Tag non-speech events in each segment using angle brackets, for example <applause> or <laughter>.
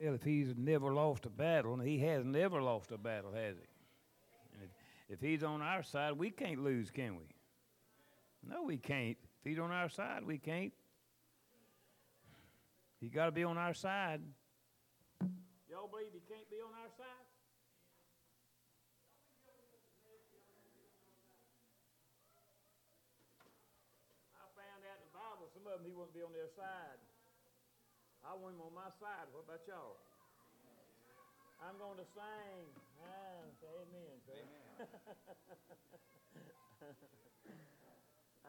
Well, if he's never lost a battle, and he has never lost a battle, has he? If, if he's on our side, we can't lose, can we? No, we can't. If he's on our side, we can't. He got to be on our side. Y'all believe he can't be on our side? I found out in the Bible some of them he wouldn't be on their side. I want him on my side. What about y'all? I'm going to sing. Ah, say amen. Amen. <laughs>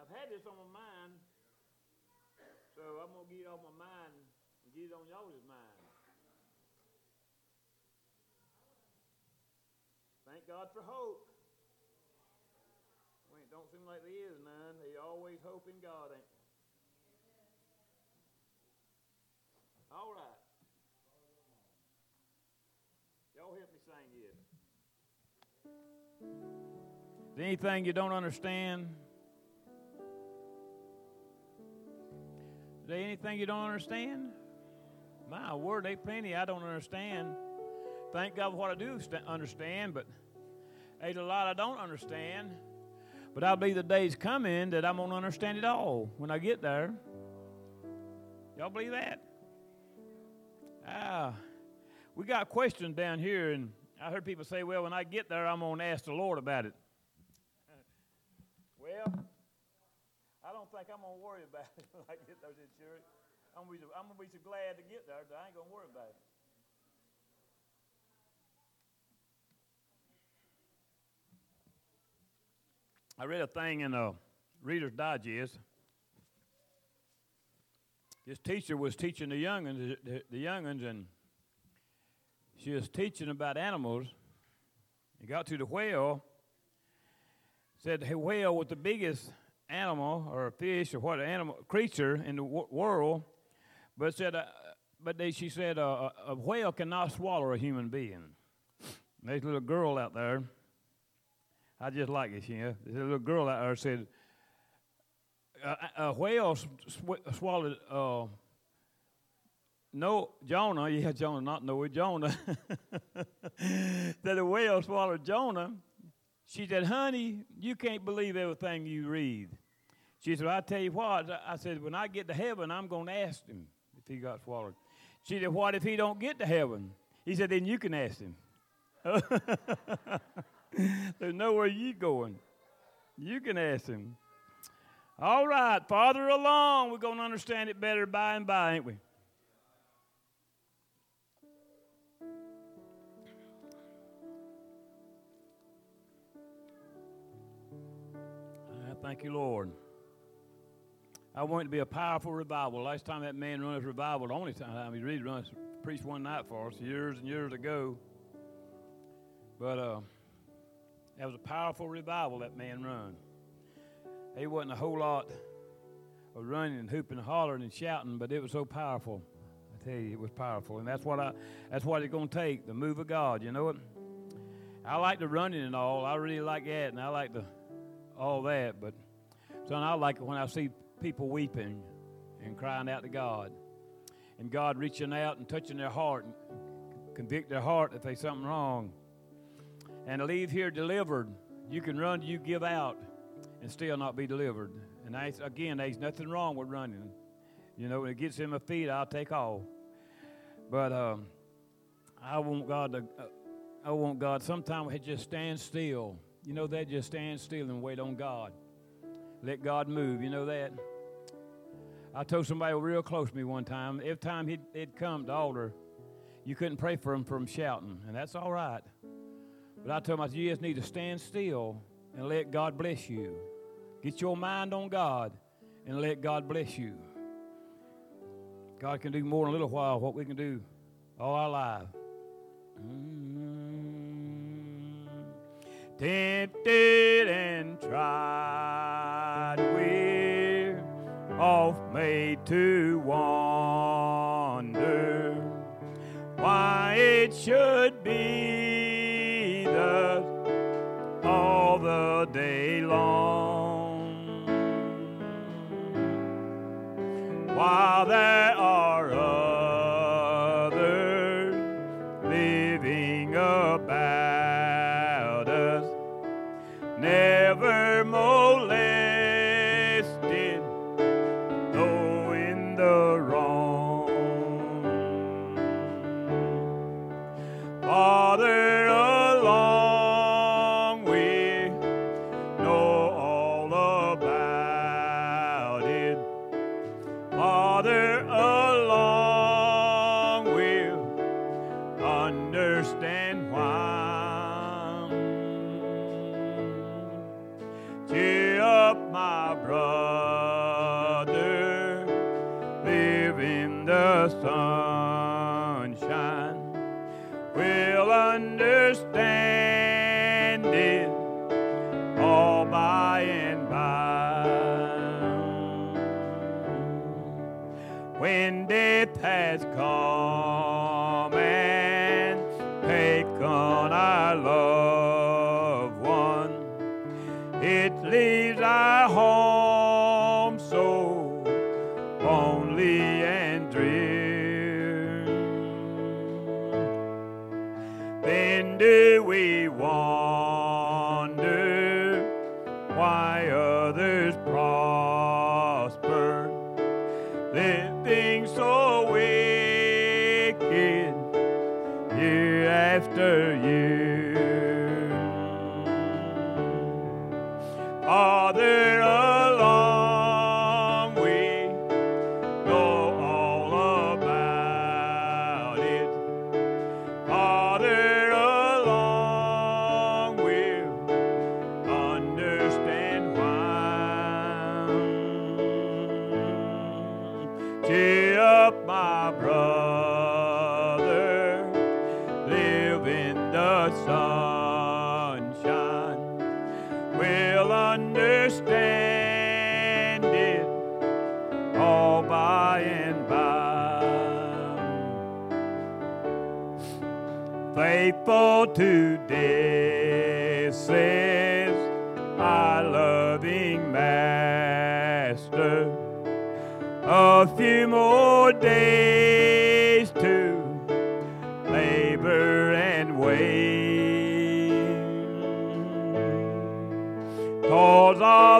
I've had this on my mind, so I'm going to get it off my mind and get it on y'all's mind. Thank God for hope. Well, it don't seem like there is none. They always hope in God, ain't Anything you don't understand? Is there anything you don't understand? My word, they plenty I don't understand. Thank God for what I do st- understand, but there's a lot I don't understand. But I'll believe the day's coming that I'm going to understand it all when I get there. Y'all believe that? Ah, we got questions down here, and I heard people say, well, when I get there, I'm going to ask the Lord about it. well, I don't think I'm going to worry about it <laughs> when I get there, church. I'm going to be so glad to get there that I ain't going to worry about it. I read a thing in a Reader's Digest. This teacher was teaching the youngins, the, youngins, and she was teaching about animals. He got to the whale. Said the whale was the biggest animal or a fish or what animal creature in the world, but said, uh, but they, she said uh, a whale cannot swallow a human being. There's a little girl out there I just like it, you know. There's a little girl out there said, a, a whale sw- swallowed uh, no Jonah. <laughs> Yeah, Jonah, not Noah, Jonah. <laughs> that a whale swallowed Jonah. She said, "Honey, you can't believe everything you read." She said, "I tell you what." I said, "When I get to heaven, I'm going to ask him if he got swallowed." She said, "What if he don't get to heaven?" He said, "Then you can ask him." <laughs> There's nowhere you going. You can ask him. All right, farther along, we're going to understand it better by and by, ain't we? Thank you, Lord. I want it to be a powerful revival. Last time that man run his revival, the only time he really runs, preached one night for us years and years ago. But uh, that was a powerful revival that man run. He wasn't a whole lot of running and hooping and hollering and shouting, but it was so powerful. I tell you, it was powerful, and that's what I that's what it's going to take the move of God. You know it. I like the running and all. I really like that, and I like the all that. But son, I like it when I see people weeping and crying out to God, and God reaching out and touching their heart and convict their heart that there's something wrong and leave here delivered. You can run, you give out, and still not be delivered. And I, again, there's nothing wrong with running. You know, when it gets in my feet, I'll take off. But um, I want God to, uh, I want God. Sometimes we just stand still. You know that just stand still and wait on God. Let God move. You know that. I told somebody real close to me one time. Every time he'd, he'd come to altar, you couldn't pray for him from shouting, and that's all right. But I told him, I said, you just need to stand still and let God bless you. Get your mind on God and let God bless you. God can do more in a little while what we can do all our life. Mm-hmm. Tempted and tried, we're oft made to wonder why it should be thus all the day long. While there are when death has come and taken our loved one. It leaves our home.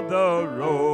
the road.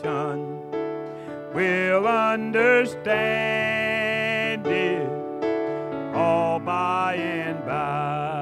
Satan will understand it all by and by.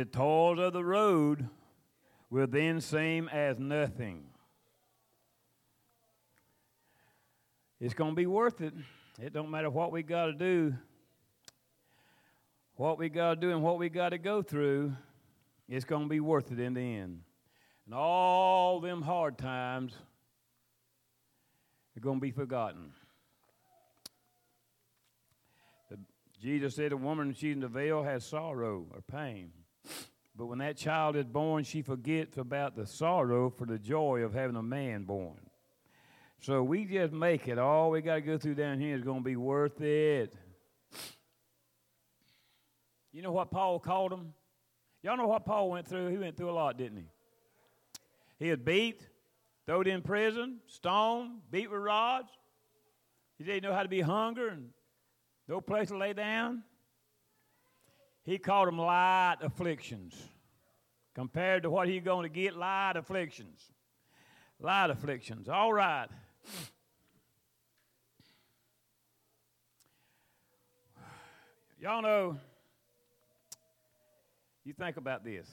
The toils of the road will then seem as nothing. It's going to be worth it. It don't matter what we got to do, what we got to do, and what we got to go through. It's going to be worth it in the end. And all them hard times are going to be forgotten. Jesus said, A woman she's in the veil has sorrow or pain. But when that child is born, she forgets about the sorrow for the joy of having a man born. So we just make it. All we got to go through down here is going to be worth it. You know what Paul called him? Y'all know what Paul went through? He went through a lot, didn't he? He had beat, thrown in prison, stoned, beat with rods. He didn't know how to be hungry and no place to lay down. He called them light afflictions. Compared to what he's going to get, light afflictions. Light afflictions. All right. <sighs> Y'all know, you think about this.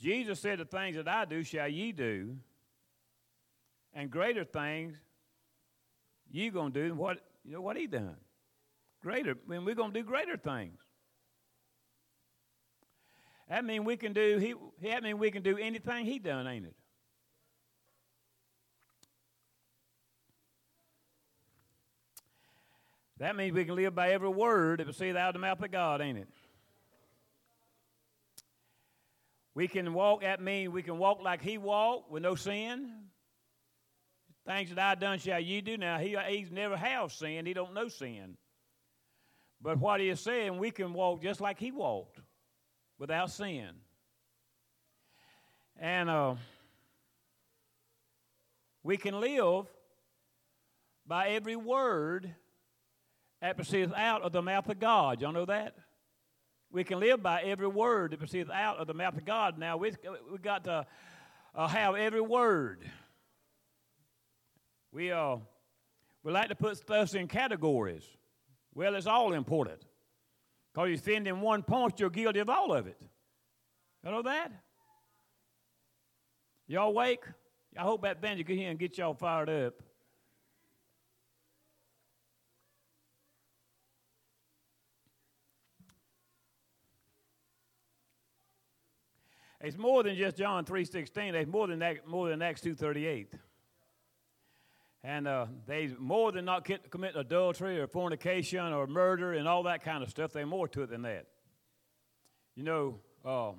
Jesus said, The things that I do shall ye do, and greater things you gonna do than what you know what he done. Greater, mean, we're gonna do greater things. That means we can do he that means we can do anything he done, ain't it? That means we can live by every word that proceeds out of the mouth of God, ain't it? We can walk, that means we can walk like he walked with no sin. Things that I done shall you do. Now, he, he's never have sinned. He don't know sin. But what he is saying, we can walk just like he walked without sin. And uh, we can live by every word that proceeds out of the mouth of God. Y'all know that? We can live by every word that proceeds out of the mouth of God. Now, we we got to uh, have every word. We, uh, we like to put stuff in categories. Well, it's all important. Because you sin in one point, you're guilty of all of it. You know that? Y'all awake? I hope that band you get here and get y'all fired up. It's more than just John 3.16. It's more than that, more than Acts 2.38. And uh, they more than not commit adultery or fornication or murder and all that kind of stuff. They're more to it than that. You know, uh,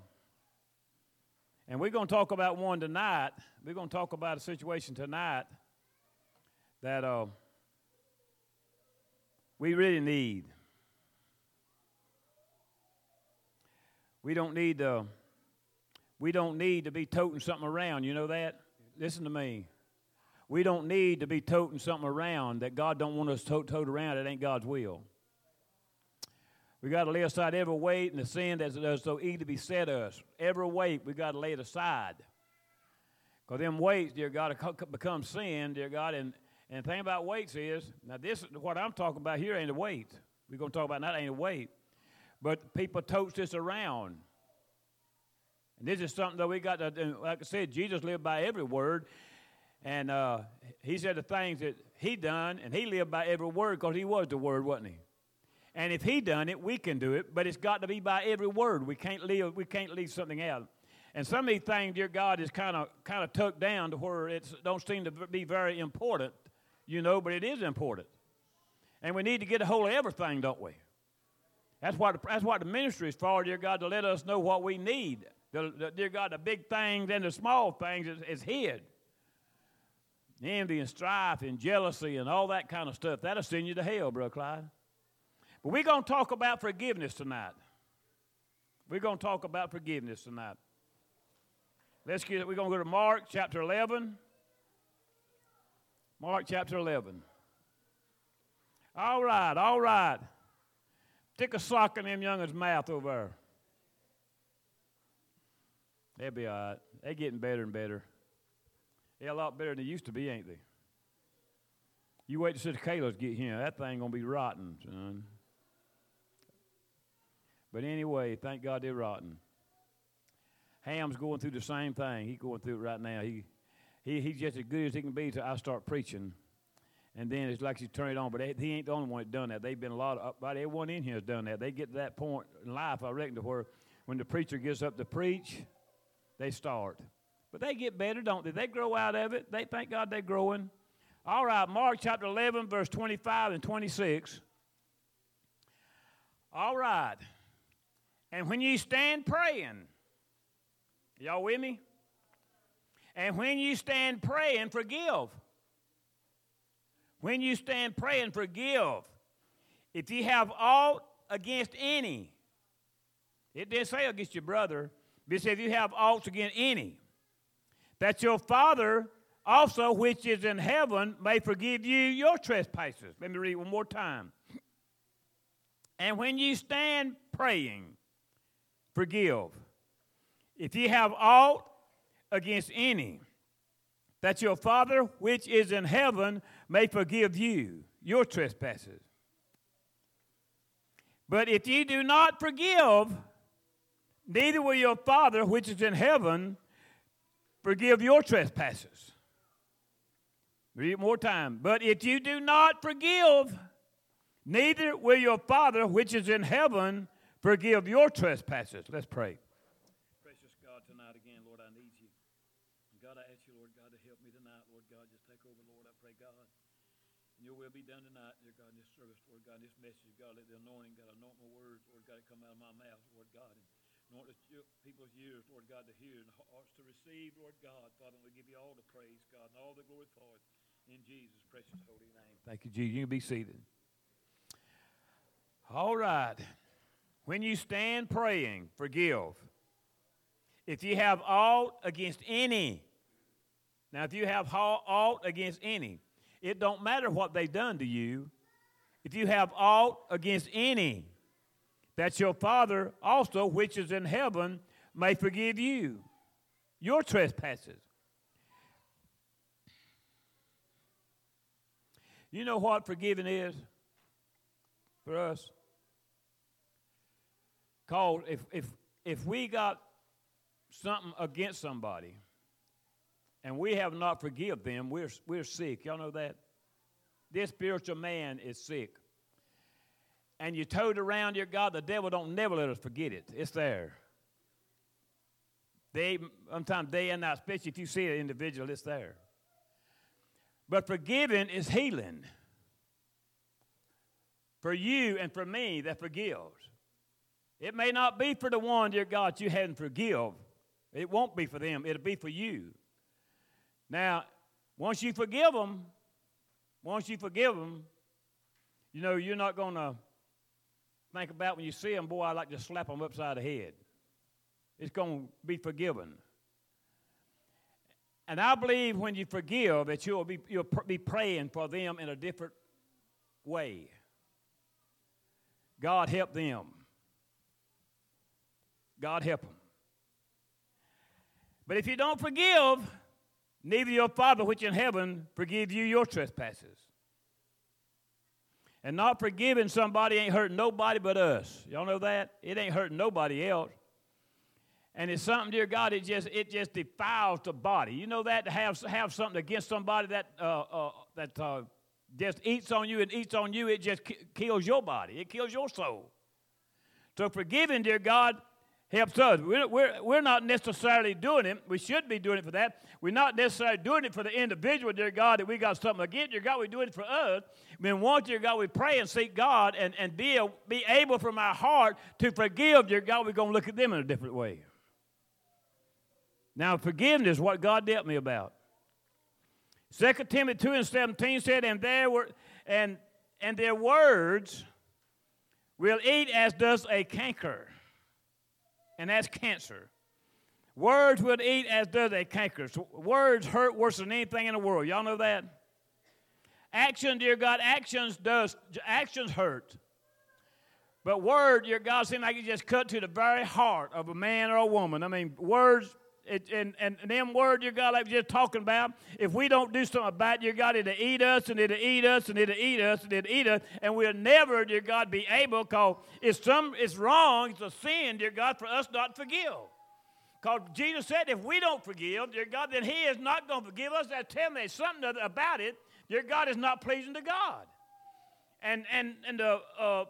and we're going to talk about one tonight. We're going to talk about a situation tonight that uh, we really need. We don't need to. Uh, we don't need to be toting something around. You know that? Listen to me. We don't need to be toting something around that God don't want us to tote, around. It ain't God's will. We got to lay aside every weight and the sin that does so easy to beset us. Every weight we got to lay it aside. Because them weights, dear God, become sin, dear God. And, and the thing about weights is, now this what I'm talking about here ain't a weight. We're going to talk about that ain't a weight. But people totes this around. And this is something that we got to, like I said, Jesus lived by every word. And uh, he said the things that he done, and he lived by every word because he was the word, wasn't he? And if he done it, we can do it, but it's got to be by every word. We can't leave, we can't leave something out. And some of these things, dear God, is kind of kind of tucked down to where it don't seem to be very important, you know, but it is important. And we need to get a hold of everything, don't we? That's what, that's what the ministry is for, dear God, to let us know what we need. The, the, dear God, the big things and the small things is, is hid. Envy and strife and jealousy and all that kind of stuff. That'll send you to hell, Brother Clyde. But we're going to talk about forgiveness tonight. We're going to talk about forgiveness tonight. Let's get We're going to go to Mark chapter 11. Mark chapter 11. All right, all right. Stick a sock in them young'un's mouth over there. They'll be all right. They're getting better and better. They're a lot better than they used to be, ain't they? You wait till Sister Kayla's get here. That thing gonna be rotten, son. But anyway, thank God they're rotten. Ham's going through the same thing. He's going through it right now. He, he, he's just as good as he can be until I start preaching. And then it's like he's turning it on. But he ain't the only one that done that. They've been a lot of, uh, about everyone in here has done that. They get to that point in life, I reckon, to where when the preacher gets up to preach, they start. But they get better, don't they? They grow out of it. They thank God they're growing. All right, Mark chapter 11, verse 25 and 26. All right. And when you stand praying, y'all with me? And when you stand praying, forgive. When you stand praying, forgive. If you have aught against any, it didn't say against your brother, but it said if you have aught against any, that your Father also, which is in heaven, may forgive you your trespasses. Let me read one more time. And when you stand praying, forgive. If you have aught against any, that your Father which is in heaven may forgive you your trespasses. But if ye do not forgive, neither will your Father which is in heaven forgive your trespasses. Read it more time. But if you do not forgive, neither will your Father which is in heaven forgive your trespasses. Let's pray. Precious God, tonight again, Lord, I need you. God, I ask you, Lord God, to help me tonight, Lord God. Just take over, Lord, I pray, God. And your will be done tonight, dear God, in this service, Lord God, in this message, God. Let the anointing, God, anoint my words, Lord God, come out of my mouth, Lord God. And anoint the people's ears, Lord God, to hear receive, Lord God. Father, we give you all the praise, God, and all the glory for it. In Jesus' precious holy name. Thank you, Jesus. You can be seated. All right. When you stand praying, forgive. If you have aught against any, now if you have aught against any, it don't matter what they've done to you. If you have aught against any, that your Father also, which is in heaven, may forgive you your trespasses. You know what forgiving is for us? Called if if if we got something against somebody and we have not forgive them, we're we're sick. Y'all know that? This spiritual man is sick. And you told around your God, the devil don't never let us forget it. It's there. They sometimes day and night, especially if you see an individual, it's there. But forgiving is healing. For you and for me that forgives. It may not be for the one, dear God, you hadn't forgive. It won't be for them. It'll be for you. Now, once you forgive them, once you forgive them, you know, you're not going to think about when you see them, boy, I'd like to slap them upside the head. It's going to be forgiven. And I believe when you forgive that you'll be, you'll be praying for them in a different way. God help them. God help them. But if you don't forgive, neither your Father which in heaven forgive you your trespasses. And not forgiving somebody ain't hurting nobody but us. Y'all know that? It ain't hurting nobody else. And it's something, dear God, it just it just defiles the body. You know that to have have something against somebody that uh, uh, that uh, just eats on you and eats on you, it just kills your body. It kills your soul. So forgiving, dear God, helps us. We're, we're, we're not necessarily doing it. We should be doing it for that. We're not necessarily doing it for the individual, dear God, that we got something against. Dear God, we're doing it for us. When once, dear God, we pray and seek God and, and be, a, be able from our heart to forgive, dear God, we're going to look at them in a different way. Now, forgiveness is what God dealt me about. 2 Timothy 2 and 17 said, and there were and and their words will eat as does a canker and that's cancer. Words will eat as does a canker. So words hurt worse than anything in the world. Y'all know that? Action, dear God, actions does actions hurt. But word, dear God, seems like it just cut to the very heart of a man or a woman. I mean, words, it, and, and, them words, dear God, like we just talking about, if we don't do something about it, God, it'll eat us and it'll eat us and it'll eat us and it'll eat us, and we'll never, dear God, be able, because it's, some, it's wrong, it's a sin, dear God, for us not to forgive. Because Jesus said, if we don't forgive, dear God, then He is not going to forgive us. That tells me something about it, dear God, is not pleasing to God. And, and, and the uh,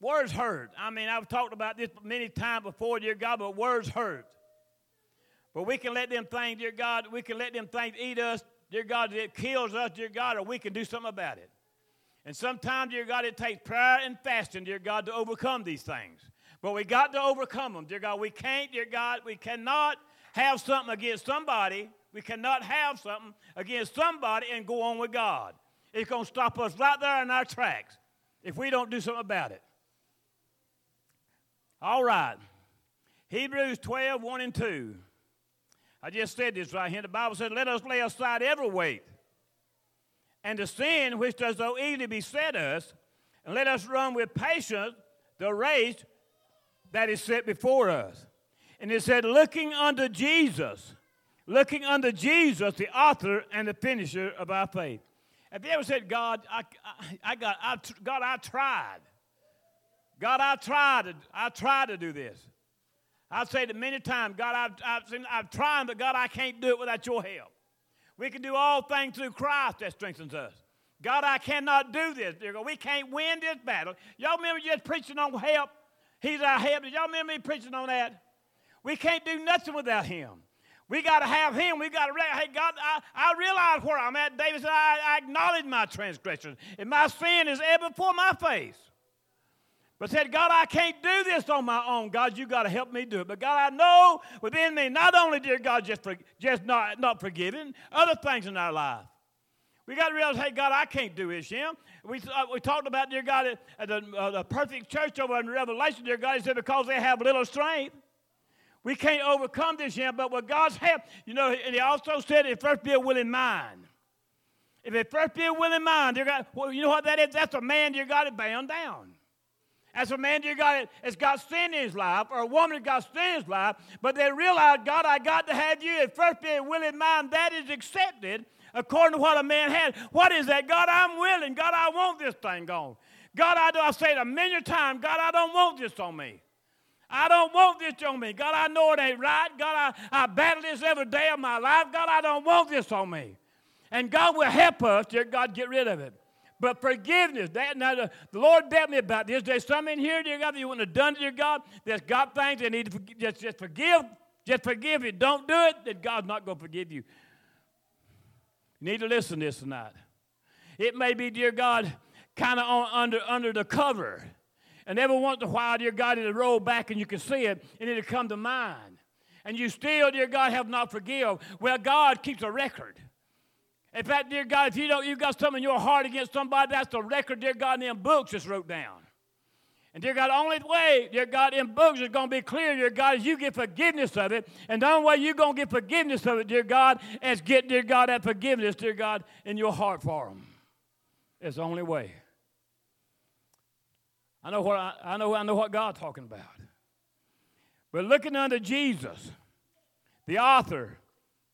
words hurt. I mean, I've talked about this many times before, dear God, but words hurt. But we can let them things, dear God, we can let them things eat us, dear God, it kills us, dear God, or we can do something about it. And sometimes, dear God, it takes prayer and fasting, dear God, to overcome these things. But we got to overcome them, dear God. We can't, dear God, we cannot have something against somebody. We cannot have something against somebody and go on with God. It's going to stop us right there in our tracks if we don't do something about it. All right. Hebrews 12, 1 and 2. I just said this right here. The Bible says, Let us lay aside every weight and the sin which does so easily beset us, and let us run with patience the race that is set before us. And it said, looking unto Jesus, looking unto Jesus, the author and the finisher of our faith. Have you ever said, God, I, I, I got, I, God, I tried. God, I tried to, I tried to do this. I've said it many times, God, I've, I've, I've tried, but God, I can't do it without your help. We can do all things through Christ that strengthens us. God, I cannot do this. We can't win this battle. Y'all remember just preaching on help? He's our help. Y'all remember me preaching on that? We can't do nothing without him. We got to have him. We got to, hey, God, I, I realize where I'm at. David said, I, I acknowledge my transgressions, and my sin is ever before my face. But said, God, I can't do this on my own. God, you got to help me do it. But God, I know within me, not only, dear God, just, for, just not, not forgiving, other things in our life. We got to realize, hey, God, I can't do this, Jim. We, uh, we talked about, dear God, at the, uh, the perfect church over in Revelation, dear God, he said, because they have little strength. We can't overcome this, Jim, but with God's help, you know, and he also said, it first be a willing mind. If it first be a willing mind, dear God, well, you know what that is? That's a man, dear God, bound down. As a man dear God has got sin in his life, or a woman has got sin in his life, but they realize, God, I got to have you. At first, be a willing mind, that is accepted according to what a man had. What is that? God, I'm willing. God, I want this thing gone. God, I do. I say it a million times. God, I don't want this on me. I don't want this on me. God, I know it ain't right. God, I, I battle this every day of my life. God, I don't want this on me. And God will help us, dear God, get rid of it. But forgiveness, that now the, the Lord bet me about this. There's some in here, dear God, that you wouldn't have done to your God, that's got things they need to just, just forgive. Just forgive you. Don't do it, then God's not going to forgive you. You need to listen to this tonight. It may be, dear God, kind of under, under the cover. And every once in a while, dear God, it'll roll back and you can see it, and it'll come to mind. And you still, dear God, have not forgive. Well, God keeps a record. In fact, dear God, if you don't, you've got something in your heart against somebody, that's the record, dear God, in them books just wrote down. And dear God, only way, dear God, in books is going to be clear, dear God, is you get forgiveness of it. And the only way you're going to get forgiveness of it, dear God, is get, dear God, that forgiveness, dear God, in your heart for them. It's the only way. I know what I, I know I know what God's talking about. But looking unto Jesus, the author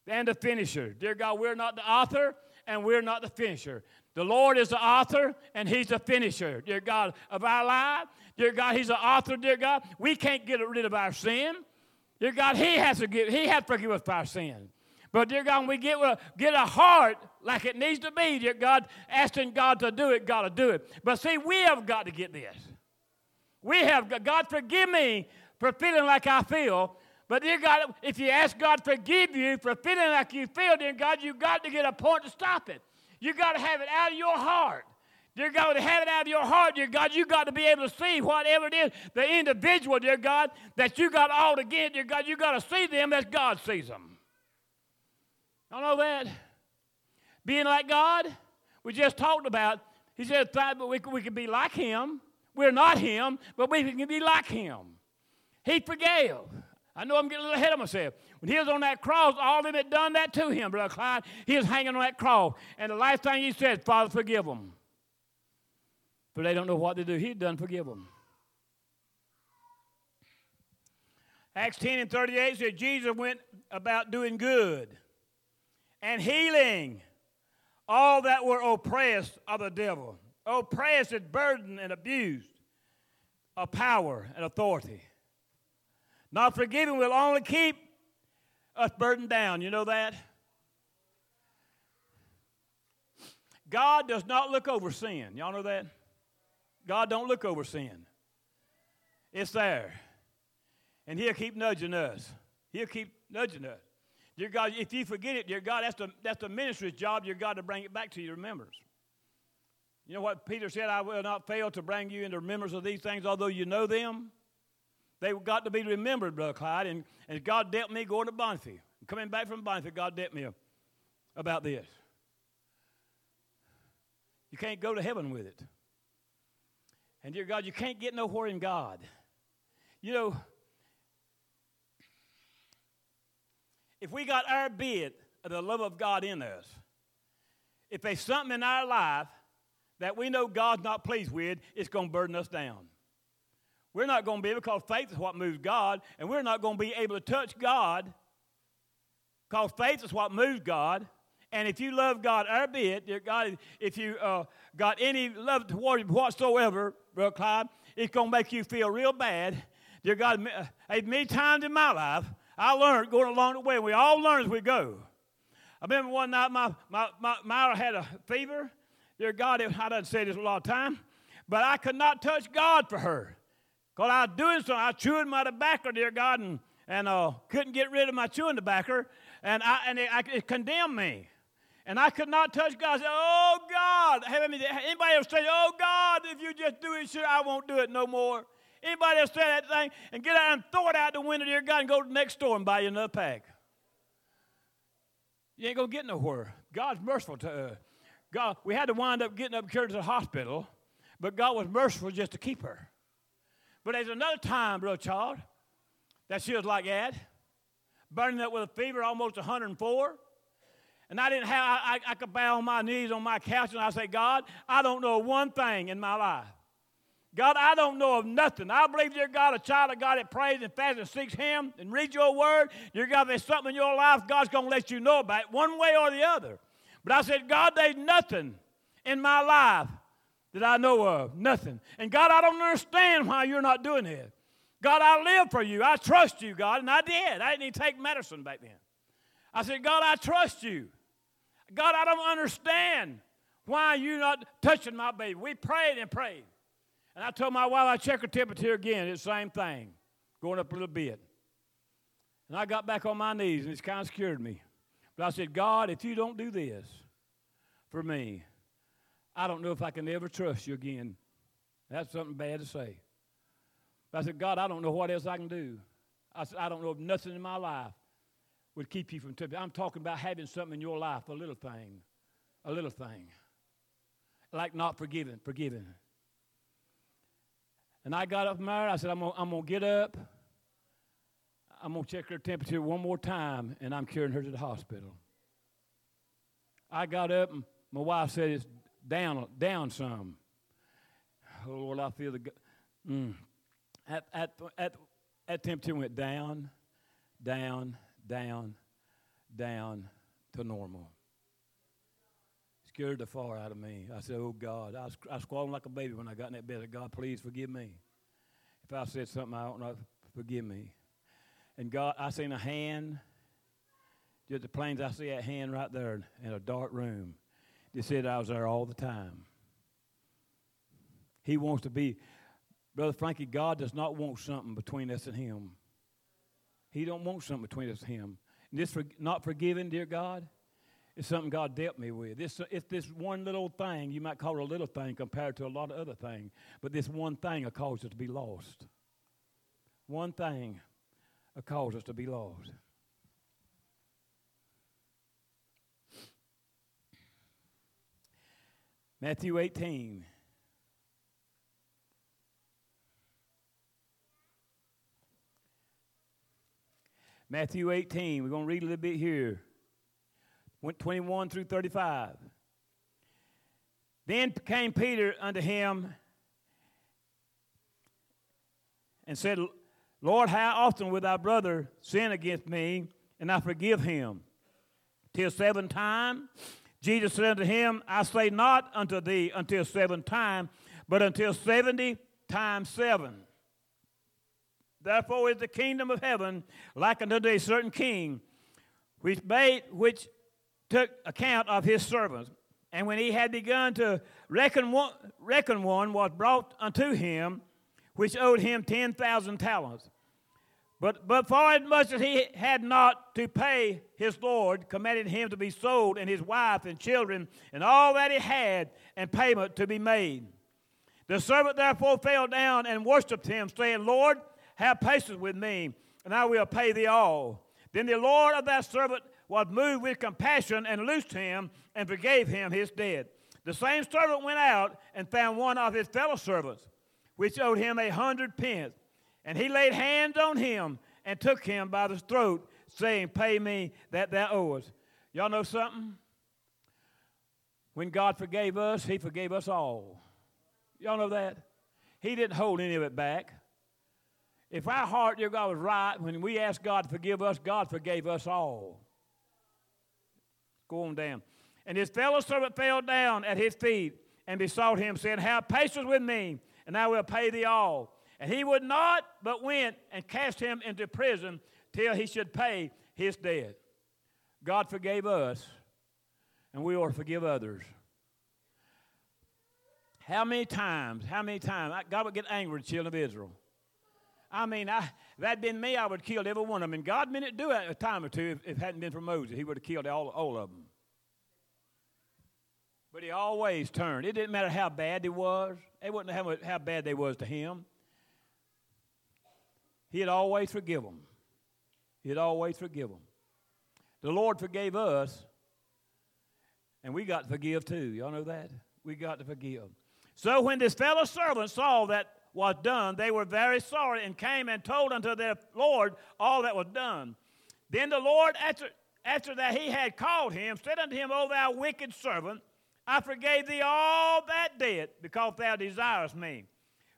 and the finisher. Dear God, we're not the author and we're not the finisher. The Lord is the author and He's the finisher, dear God, of our life. Dear God, He's the author, dear God. We can't get rid of our sin. Dear God, He has to give, He has to forgive us for our sin. But dear God, when we get get a heart like it needs to be, dear God, asking God to do it, God to do it. But see, we have got to get this. We have, God, forgive me for feeling like I feel, but dear God, if you ask God forgive you for feeling like you feel, dear God, you've got to get a point to stop it. You've got to have it out of your heart. Dear God, to have it out of your heart, dear God, you got to be able to see whatever it is, the individual, dear God, that you got all again, dear God, you got to see them as God sees them. I know that. Being like God, we just talked about, he said, but we, we can be like him. We're not him, but we can be like him. He forgave. I know I'm getting a little ahead of myself. When he was on that cross, all of them had done that to him, Brother Clyde. He was hanging on that cross. And the last thing he said, Father, forgive them. But they don't know what to do. He'd done forgive them. Acts 10 and 38 said Jesus went about doing good and healing all that were oppressed of the devil, oppressed and burdened and abused of power and authority. Not forgiving will only keep us burdened down. You know that? God does not look over sin. Y'all know that? God don't look over sin. It's there. And he'll keep nudging us. He'll keep nudging us. Dear God, if you forget it, dear God, that's the, that's the ministry's job. Dear God, to bring it back to your remembrance. You know what Peter said? I will not fail to bring you into remembrance of these things, although you know them. They've got to be remembered, Brother Clyde. And, and God dealt me going to Bonneville. Coming back from Bonneville, God dealt me about this. You can't go to heaven with it. And dear God, you can't get nowhere in God. You know, if we got our bit of the love of God in us, if there's something in our life that we know God's not pleased with, it's going to burden us down. We're not going to be able, because faith is what moves God, and we're not going to be able to touch God, because faith is what moves God. And if you love God a bit, dear God, if you uh, got any love toward Him whatsoever, Brother Clyde, it's going to make you feel real bad. Dear God, uh, many times in my life, I learned going along the way. We all learn as we go. I remember one night my, my, my Myra had a fever. Dear God, I done say this a lot of time, but I could not touch God for her. Because I was doing something. I chewing my tobacco, dear God, and, and uh, couldn't get rid of my chewing tobacco, and, I, and it, I, it condemned me. And I could not touch God. I said, Oh God. Anybody ever say, Oh God, if you just do it, sure, I won't do it no more. Anybody else say that thing and get out and throw it out the window, dear God, and go to the next store and buy you another pack? You ain't gonna get nowhere. God's merciful to us. God, we had to wind up getting up carried to the hospital, but God was merciful just to keep her. But there's another time, brother Clyde, that she was like that, burning up with a fever almost 104. And I didn't have, I, I could bow on my knees on my couch and I say, God, I don't know one thing in my life. God, I don't know of nothing. I believe, dear God, a child of God that prays and fasts and seeks Him and reads your word, dear God, there's something in your life God's going to let you know about it one way or the other. But I said, God, there's nothing in my life that I know of. Nothing. And God, I don't understand why you're not doing it. God, I live for you. I trust you, God. And I did. I didn't even take medicine back then. I said, God, I trust you. God, I don't understand why you're not touching my baby. We prayed and prayed. And I told my wife, I check her temperature again. It's the same thing, going up a little bit. And I got back on my knees, and it's kind of scared me. But I said, God, if you don't do this for me, I don't know if I can ever trust you again. That's something bad to say. But I said, God, I don't know what else I can do. I said, I don't know if nothing in my life would keep you from temptation. I'm talking about having something in your life, a little thing, a little thing, like not forgiving, forgiving. And I got up from there. I said, I'm going to get up. I'm going to check her temperature one more time, and I'm carrying her to the hospital. I got up, and my wife said, It's down, down some. Oh, Lord, I feel the. Mm. At, at, at, at temperature went down, down, down, down to normal. Scared the far out of me. I said, Oh God. I was, I was squalling like a baby when I got in that bed. God, please forgive me. If I said something I don't know, forgive me. And God, I seen a hand, just the planes, I see that hand right there in a dark room. They said I was there all the time. He wants to be, Brother Frankie, God does not want something between us and Him. He don't want something between us and Him. And this for, not forgiving, dear God, is something God dealt me with. This, it's this one little thing, you might call it a little thing compared to a lot of other things, but this one thing will cause us to be lost. One thing will cause us to be lost. Matthew 18. Matthew 18. We're going to read a little bit here. 21 through 35. Then came Peter unto him and said, Lord, how often will thy brother sin against me, and I forgive him? Till seven times? Jesus said unto him, I say not unto thee until seven times, but until seventy times seven. Therefore is the kingdom of heaven like unto a certain king, which made which took account of his servants. And when he had begun to reckon one, reckon one was brought unto him, which owed him ten thousand talents. But, but for as much as he had not to pay his Lord, commanded him to be sold, and his wife and children, and all that he had, and payment to be made. The servant therefore fell down and worshipped him, saying, Lord, have patience with me, and I will pay thee all. Then the Lord of that servant was moved with compassion and loosed him and forgave him his debt. The same servant went out and found one of his fellow servants, which owed him a hundred pence. And he laid hands on him and took him by the throat, saying, Pay me that thou owest. Y'all know something? When God forgave us, he forgave us all. Y'all know that? He didn't hold any of it back. If our heart, dear God, was right, when we asked God to forgive us, God forgave us all. Go on down. And his fellow servant fell down at his feet and besought him, saying, Have patience with me, and I will pay thee all. And he would not, but went and cast him into prison till he should pay his debt. God forgave us, and we ought to forgive others. How many times, how many times, God would get angry with the children of Israel. I mean, I, if that'd been me, I would have killed every one of them. And God meant to do it a time or two if, if it hadn't been for Moses. He would have killed all, all of them. But he always turned. It didn't matter how bad they was. It wasn't how, how bad they was to him. He'd always forgive them. He'd always forgive them. The Lord forgave us, and we got to forgive too. Y'all know that? We got to forgive. So when this fellow servant saw that was done, they were very sorry and came and told unto their Lord all that was done. Then the Lord, after, after that he had called him, said unto him, O thou wicked servant, I forgave thee all that debt because thou desirest me.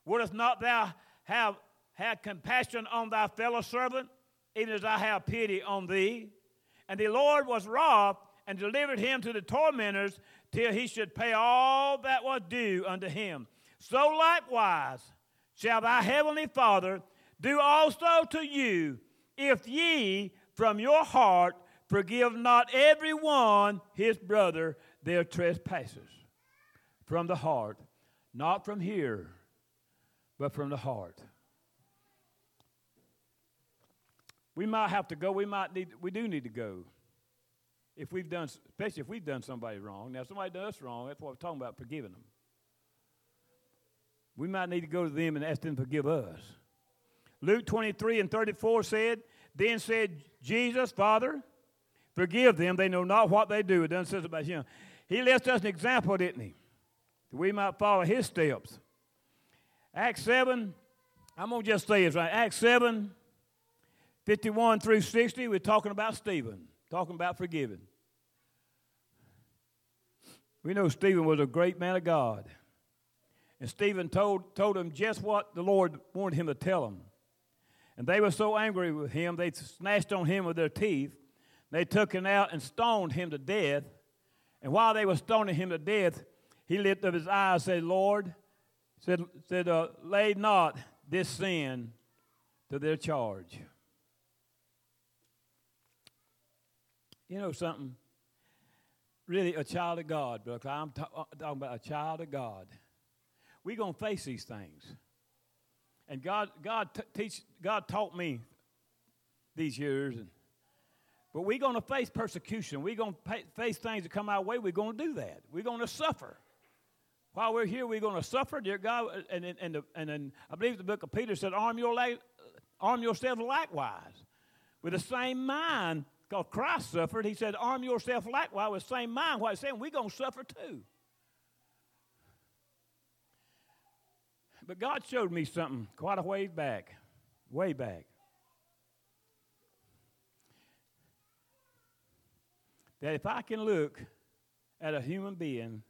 Wouldst not thou have had compassion on thy fellow servant, even as I have pity on thee? And the Lord was wroth and delivered him to the tormentors till he should pay all that was due unto him. So likewise shall thy heavenly Father do also to you, if ye from your heart forgive not every one his brother their trespasses. From the heart, not from here, but from the heart. We might have to go. We might need. We do need to go. If we've done, especially if we've done somebody wrong. Now, if somebody does us wrong, that's what we're talking about, forgiving them. We might need to go to them and ask them to forgive us. Luke 23 and 34 said, Then said Jesus, Father, forgive them. They know not what they do. It doesn't say about him. He left us an example, didn't he? That we might follow his steps. Acts 7, I'm going to just say this right. Acts 7, 51 through 60, we're talking about Stephen, talking about forgiving. We know Stephen was a great man of God. And Stephen told, told him just what the Lord wanted him to tell him. And they were so angry with him, they snatched on him with their teeth. They took him out and stoned him to death. And while they were stoning him to death, he lifted up his eyes and said, Lord, said, said uh, lay not this sin to their charge. You know something? Really, a child of God, Brooks. I'm uh, talking about a child of God. We're going to face these things. And God, God, t- teach, God taught me these years. And, but we're going to face persecution. We're going to face things that come our way. We're going to do that. We're going to suffer. While we're here, we're going to suffer, dear God. And, and, and, and, and I believe the book of Peter said, arm, your la- arm yourselves likewise with the same mind because Christ suffered. He said, arm yourself likewise with the same mind. What he's saying, we're going to suffer too. But God showed me something quite a ways back, way back. That if I can look at a human being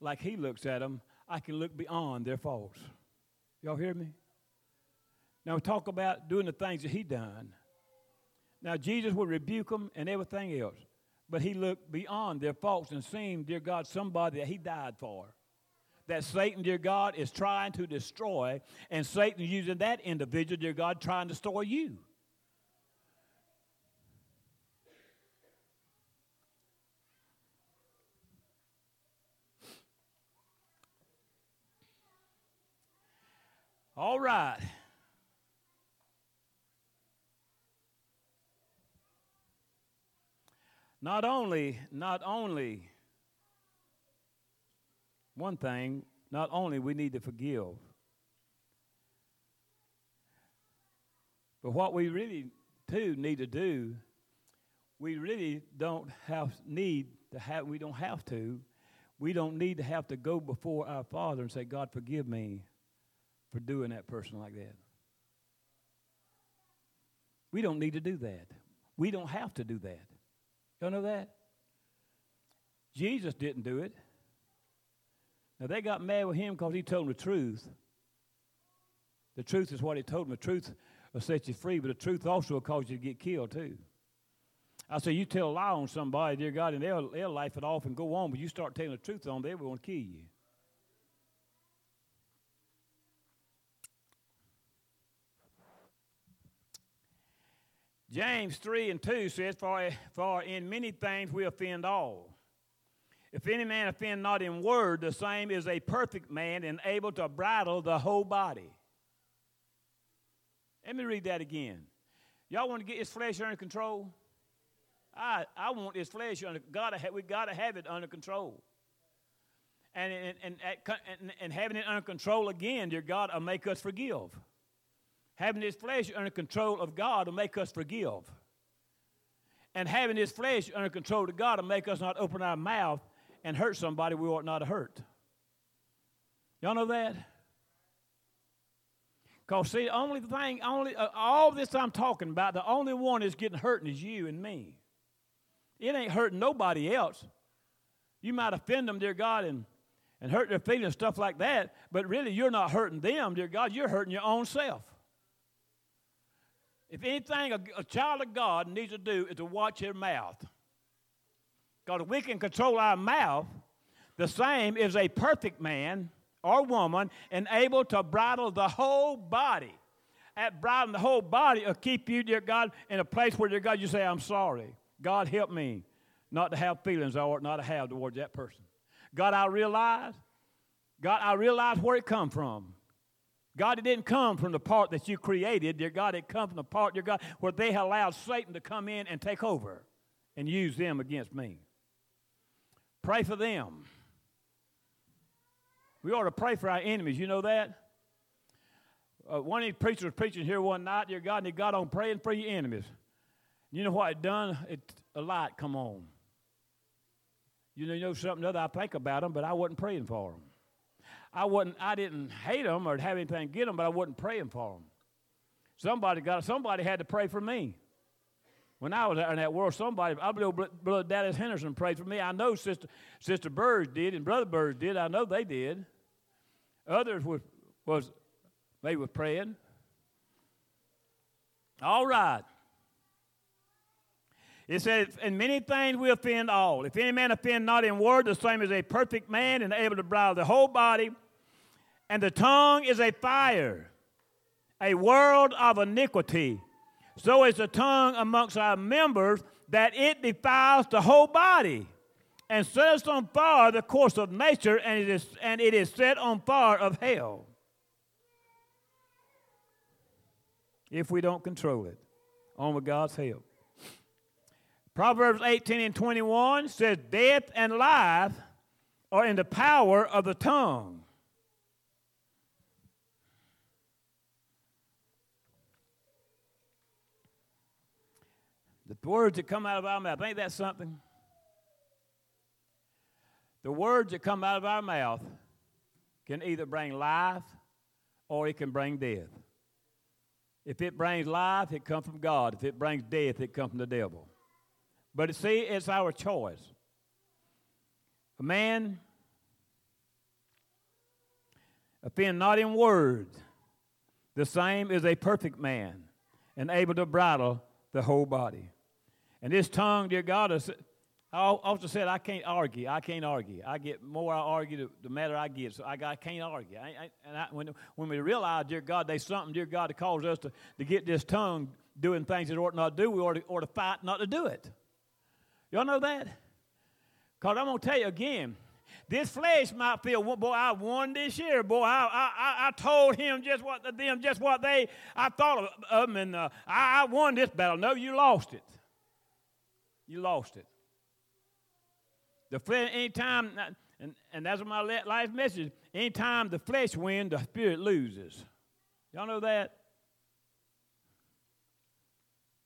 like He looks at them, I can look beyond their faults. Y'all hear me? Now, talk about doing the things that he done. Now, Jesus would rebuke them and everything else, but he looked beyond their faults and seen, dear God, somebody that he died for. That Satan, dear God, is trying to destroy, and Satan using that individual, dear God, trying to destroy you. All right. Not only, not only, one thing, not only we need to forgive, but what we really too need to do, we really don't have need to have we don't have to. We don't need to have to go before our Father and say, God forgive me for doing that person like that. We don't need to do that. We don't have to do that. Y'all know that? Jesus didn't do it. Now they got mad with him because he told them the truth. The truth is what he told them. The truth will set you free, but the truth also will cause you to get killed too. I say you tell a lie on somebody, dear God, and they'll, they'll it off and go on, but you start telling the truth on them, they're going to kill you. James 3 and 2 says, for, for in many things we offend all. If any man offend not in word, the same is a perfect man and able to bridle the whole body. Let me read that again. Y'all want to get his flesh under control? I, I want his flesh under gotta have, we got to have it under control. And, and, and, and, and having it under control again, dear God, will make us forgive having this flesh under control of God will make us forgive. And having this flesh under control of God will make us not open our mouth and hurt somebody we ought not to hurt. Y'all know that? Because, see, only thing, only uh, all this I'm talking about, the only one that's getting hurting is you and me. It ain't hurting nobody else. You might offend them, dear God, and, and hurt their feelings, stuff like that, but really you're not hurting them, dear God. You're hurting your own self. If anything a, a child of God needs to do is to watch their mouth. Because if we can control our mouth, the same is a perfect man or woman and able to bridle the whole body. At bridling the whole body will keep you, dear God, in a place where, dear God, you say, I'm sorry. God, help me not to have feelings I ought not to have towards that person. God, I realize, God, I realize where it come from. God, it didn't come from the part that you created, dear God. It come from the part, dear God, where they allowed Satan to come in and take over and use them against me. Pray for them. We ought to pray for our enemies. You know that? Uh, one of these preachers was preaching here one night, dear God, and he got on praying for your enemies. You know what it done? It, a light come on. You know, you know something other I think about them, but I wasn't praying for them. I wasn't, I didn't hate them or have anything against them, but I wasn't praying for them. Somebody got, somebody had to pray for me. When I was out in that world, somebody, I believe Brother Dallas Henderson prayed for me. I know Sister, Sister Burrs did and Brother Burrs did. I know they did. Others was, was they were praying. All right. It says, In many things we offend all. If any man offend not in word, the same as a perfect man and able to bridle the whole body. And the tongue is a fire, a world of iniquity. So is the tongue amongst our members that it defiles the whole body and sets on fire the course of nature, and it is, and it is set on fire of hell. If we don't control it, on with God's help. Proverbs 18 and 21 says, Death and life are in the power of the tongue. Words that come out of our mouth, ain't that something? The words that come out of our mouth can either bring life or it can bring death. If it brings life, it comes from God. If it brings death, it comes from the devil. But see, it's our choice. A man offend not in words, the same is a perfect man and able to bridle the whole body. And this tongue, dear God, is, I also said I can't argue. I can't argue. I get more I argue, the, matter I get. So I, I can't argue. I, I, and I, when, when we realize, dear God, there's something, dear God, that calls us to, to get this tongue doing things it ought not to do, we ought to, ought to fight not to do it. Y'all know that? Because I'm going to tell you again, this flesh might feel, boy, I won this year. Boy, I, I, I told him just what them, just what they, I thought of, of them, and uh, I, I won this battle. No, you lost it. You lost it. The flesh, anytime, and, and that's my last message, anytime the flesh wins, the spirit loses. Y'all know that?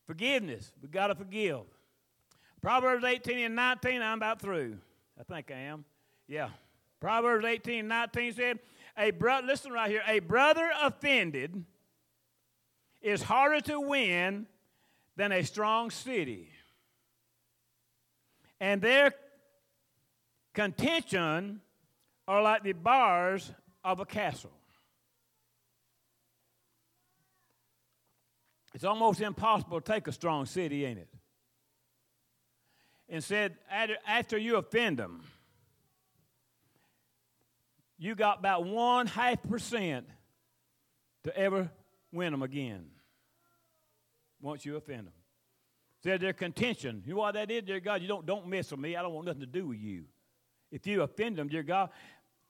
Forgiveness. we got to forgive. Proverbs 18 and 19, I'm about through. I think I am. Yeah. Proverbs 18 and 19 said, a brother, listen right here, a brother offended is harder to win than a strong city. And their contention are like the bars of a castle. It's almost impossible to take a strong city, ain't it? And said, after you offend them, you got about one half percent to ever win them again once you offend them. Said their contention. You know what that is, dear God? You don't, don't mess with me. I don't want nothing to do with you. If you offend them, dear God,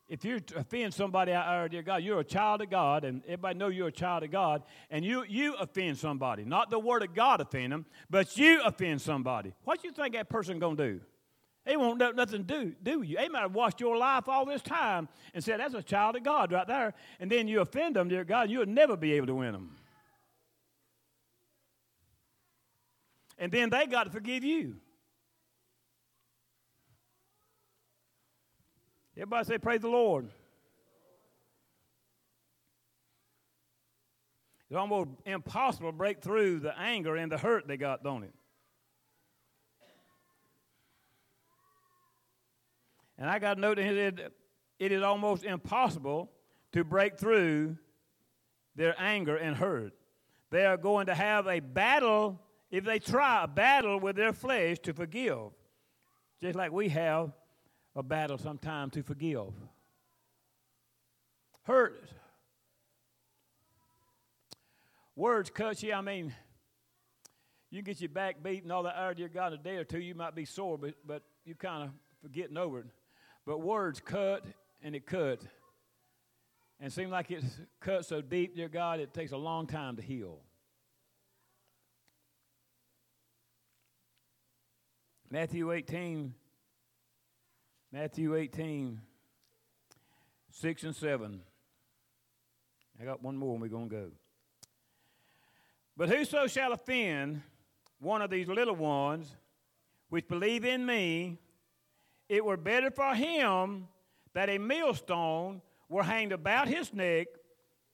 if you offend somebody out there, dear God, you're a child of God, and everybody know you're a child of God, and you you offend somebody, not the word of God offend them, but you offend somebody. What you think that person gonna do? They won't know nothing to do, do you? They might have watched your life all this time and said, that's a child of God right there. And then you offend them, dear God, you'll never be able to win them. And then they got to forgive you. Everybody say, Praise the Lord. It's almost impossible to break through the anger and the hurt they got, don't it? And I got a note that it is almost impossible to break through their anger and hurt. They are going to have a battle, if they try, a battle with their flesh to forgive. Just like we have a battle sometimes to forgive. Hurt. Words cut you. I mean, you get your back beat and all that hour you got a day or two, you might be sore, but, but you kind of forgetting over it. But words cut and it cut. And it seems like it's cut so deep, dear God, it takes a long time to heal. Matthew 18, Matthew 18, 6 and 7. I got one more and we're going to go. But whoso shall offend one of these little ones which believe in me, it were better for him that a millstone were hanged about his neck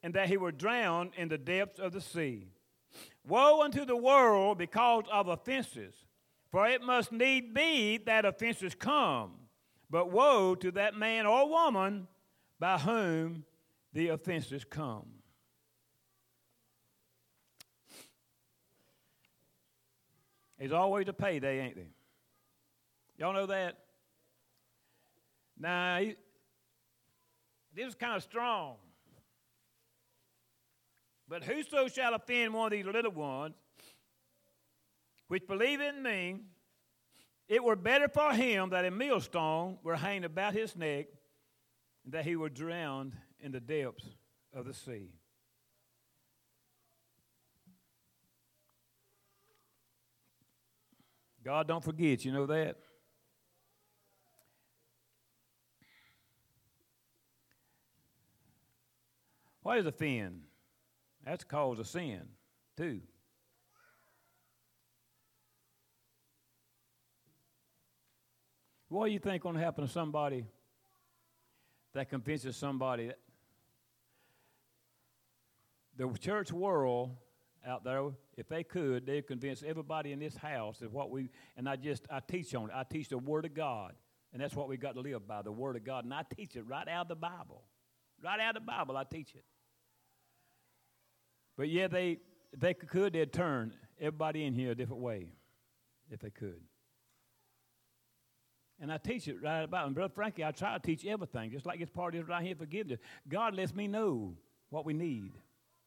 and that he were drowned in the depths of the sea. Woe unto the world because of offenses, for it must need be that offenses come. But woe to that man or woman by whom the offenses come. There's always a payday, ain't there? Y'all know that? Now, this is kind of strong. But whoso shall offend one of these little ones, which believe in me, it were better for him that a millstone were hanged about his neck, and that he were drowned in the depths of the sea. God don't forget, you know that? What is offend? That's cause of sin, too. What do you think going to happen to somebody that convinces somebody that the church world out there, if they could, they'd convince everybody in this house that what we and I just I teach on it. I teach the Word of God, and that's what we got to live by, the Word of God. And I teach it right out of the Bible. Right out of the Bible, I teach it. But yeah, they they could, they'd turn everybody in here a different way, if they could. And I teach it right about. And Brother Frankie, I try to teach everything, just like this part is right here, forgiveness. God lets me know what we need.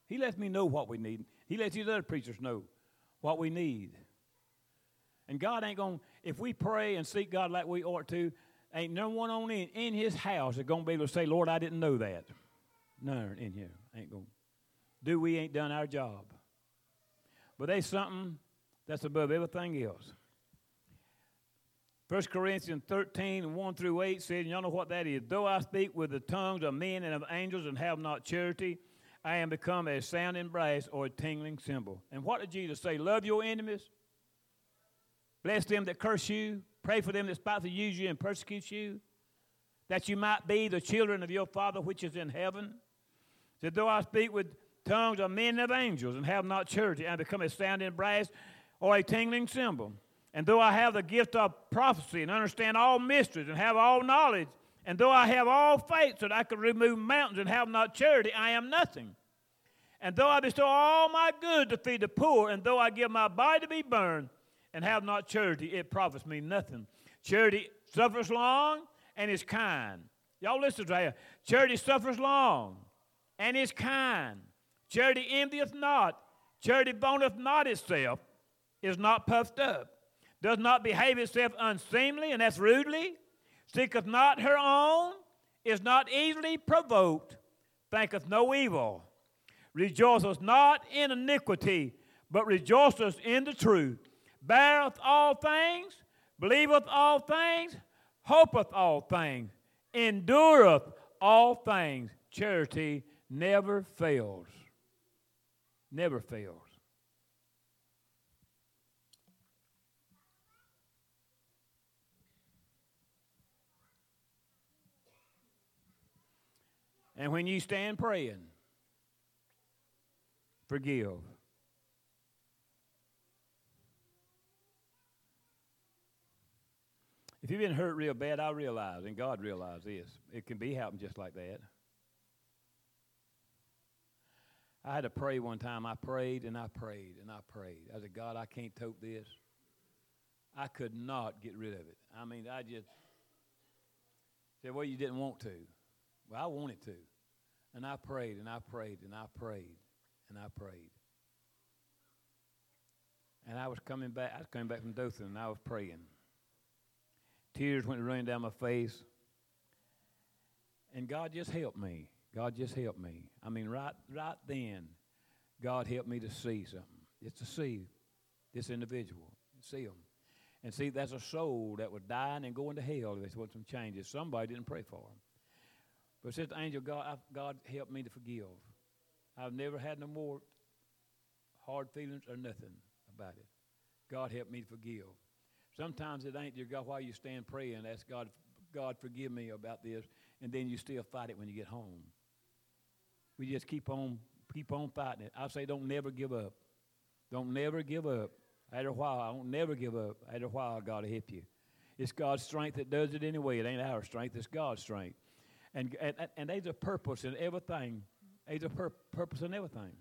He lets me know what we need. He lets these other preachers know what we need. And God ain't going to, if we pray and seek God like we ought to, ain't no one on in, in his house that's going to be able to say, Lord, I didn't know that. None in here ain't going to. Do we ain't done our job. But there's something that's above everything else. 1 Corinthians 13, 1 through 8 says, y'all know what that is. Though I speak with the tongues of men and of angels and have not charity, I am become a sounding brass or a tingling cymbal. And what did Jesus say? Love your enemies, bless them that curse you, pray for them that spitefully use you and persecute you, that you might be the children of your Father which is in heaven. Said, though I speak with tongues of men and of angels and have not charity, I become a sounding brass or a tingling cymbal. And though I have the gift of prophecy and understand all mysteries and have all knowledge, and though I have all faith so that I can remove mountains and have not charity, I am nothing. And though I bestow all my goods to feed the poor, and though I give my body to be burned and have not charity, it profits me nothing. Charity suffers long and is kind. Y'all listen to that. Charity suffers long and is kind. Charity envieth not. Charity boneth not itself, is not puffed up does not behave itself unseemly, and that's rudely, seeketh not her own, is not easily provoked, thinketh no evil, rejoiceth not in iniquity, but rejoiceth in the truth, beareth all things, believeth all things, hopeth all things, endureth all things. Charity never fails. Never fails. And when you stand praying, forgive. If you've been hurt real bad, I realize, and God realizes this, it can be happening just like that. I had to pray one time. I prayed and I prayed and I prayed. I said, God, I can't tote this. I could not get rid of it. I mean, I just said, Well, you didn't want to. Well, I wanted to. And I prayed and I prayed and I prayed and I prayed. And I was coming back, I was coming back from Dothan and I was praying. Tears went running down my face. And God just helped me. God just helped me. I mean, right, right then, God helped me to see something. Just to see this individual, see him. And see, that's a soul that was dying and going to hell if there was some changes. Somebody didn't pray for him. But Sister Angel, God, I, God helped me to forgive. I've never had no more hard feelings or nothing about it. God helped me to forgive. Sometimes it ain't your God while you stand praying, ask God, God forgive me about this, and then you still fight it when you get home. We just keep on keep on fighting it. I say don't never give up. Don't never give up. After a while, I don't never give up. After a while, God will help you. It's God's strength that does it anyway. It ain't our strength, it's God's strength. And, and, and there's a purpose in everything. There's a pur- purpose in everything.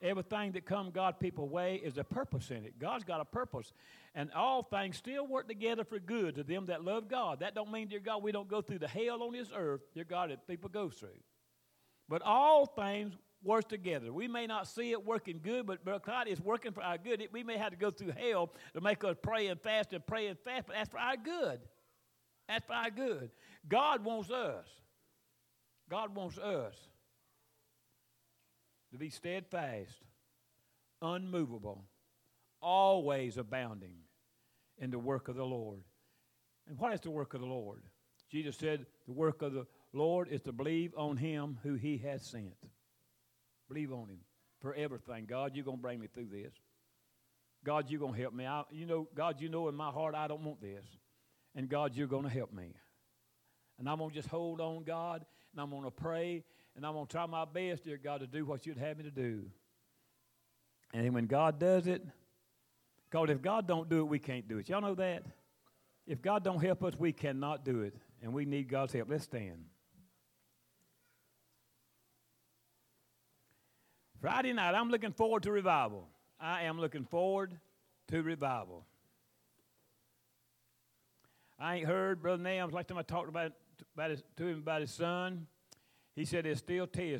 Everything that come God people way is a purpose in it. God's got a purpose. And all things still work together for good to them that love God. That don't mean, dear God, we don't go through the hell on this earth, dear God, that people go through. But all things work together. We may not see it working good, but, but God is working for our good. we may have to go through hell to make us pray and fast and pray and fast, but that's for our good. That's for our good. God wants us. God wants us to be steadfast, unmovable, always abounding in the work of the Lord. And what is the work of the Lord? Jesus said, The work of the Lord is to believe on Him who He has sent. Believe on Him for everything. God, you're going to bring me through this. God, you're going to help me. I, you know, God, you know in my heart I don't want this. And God, you're going to help me. And I'm going to just hold on, God, and I'm going to pray, and I'm going to try my best, dear God, to do what you'd have me to do. And when God does it, because if God don't do it, we can't do it. Y'all know that? If God don't help us, we cannot do it. And we need God's help. Let's stand. Friday night, I'm looking forward to revival. I am looking forward to revival. I ain't heard Brother Nahum's last time I talked about, to him about his son. He said there's still tears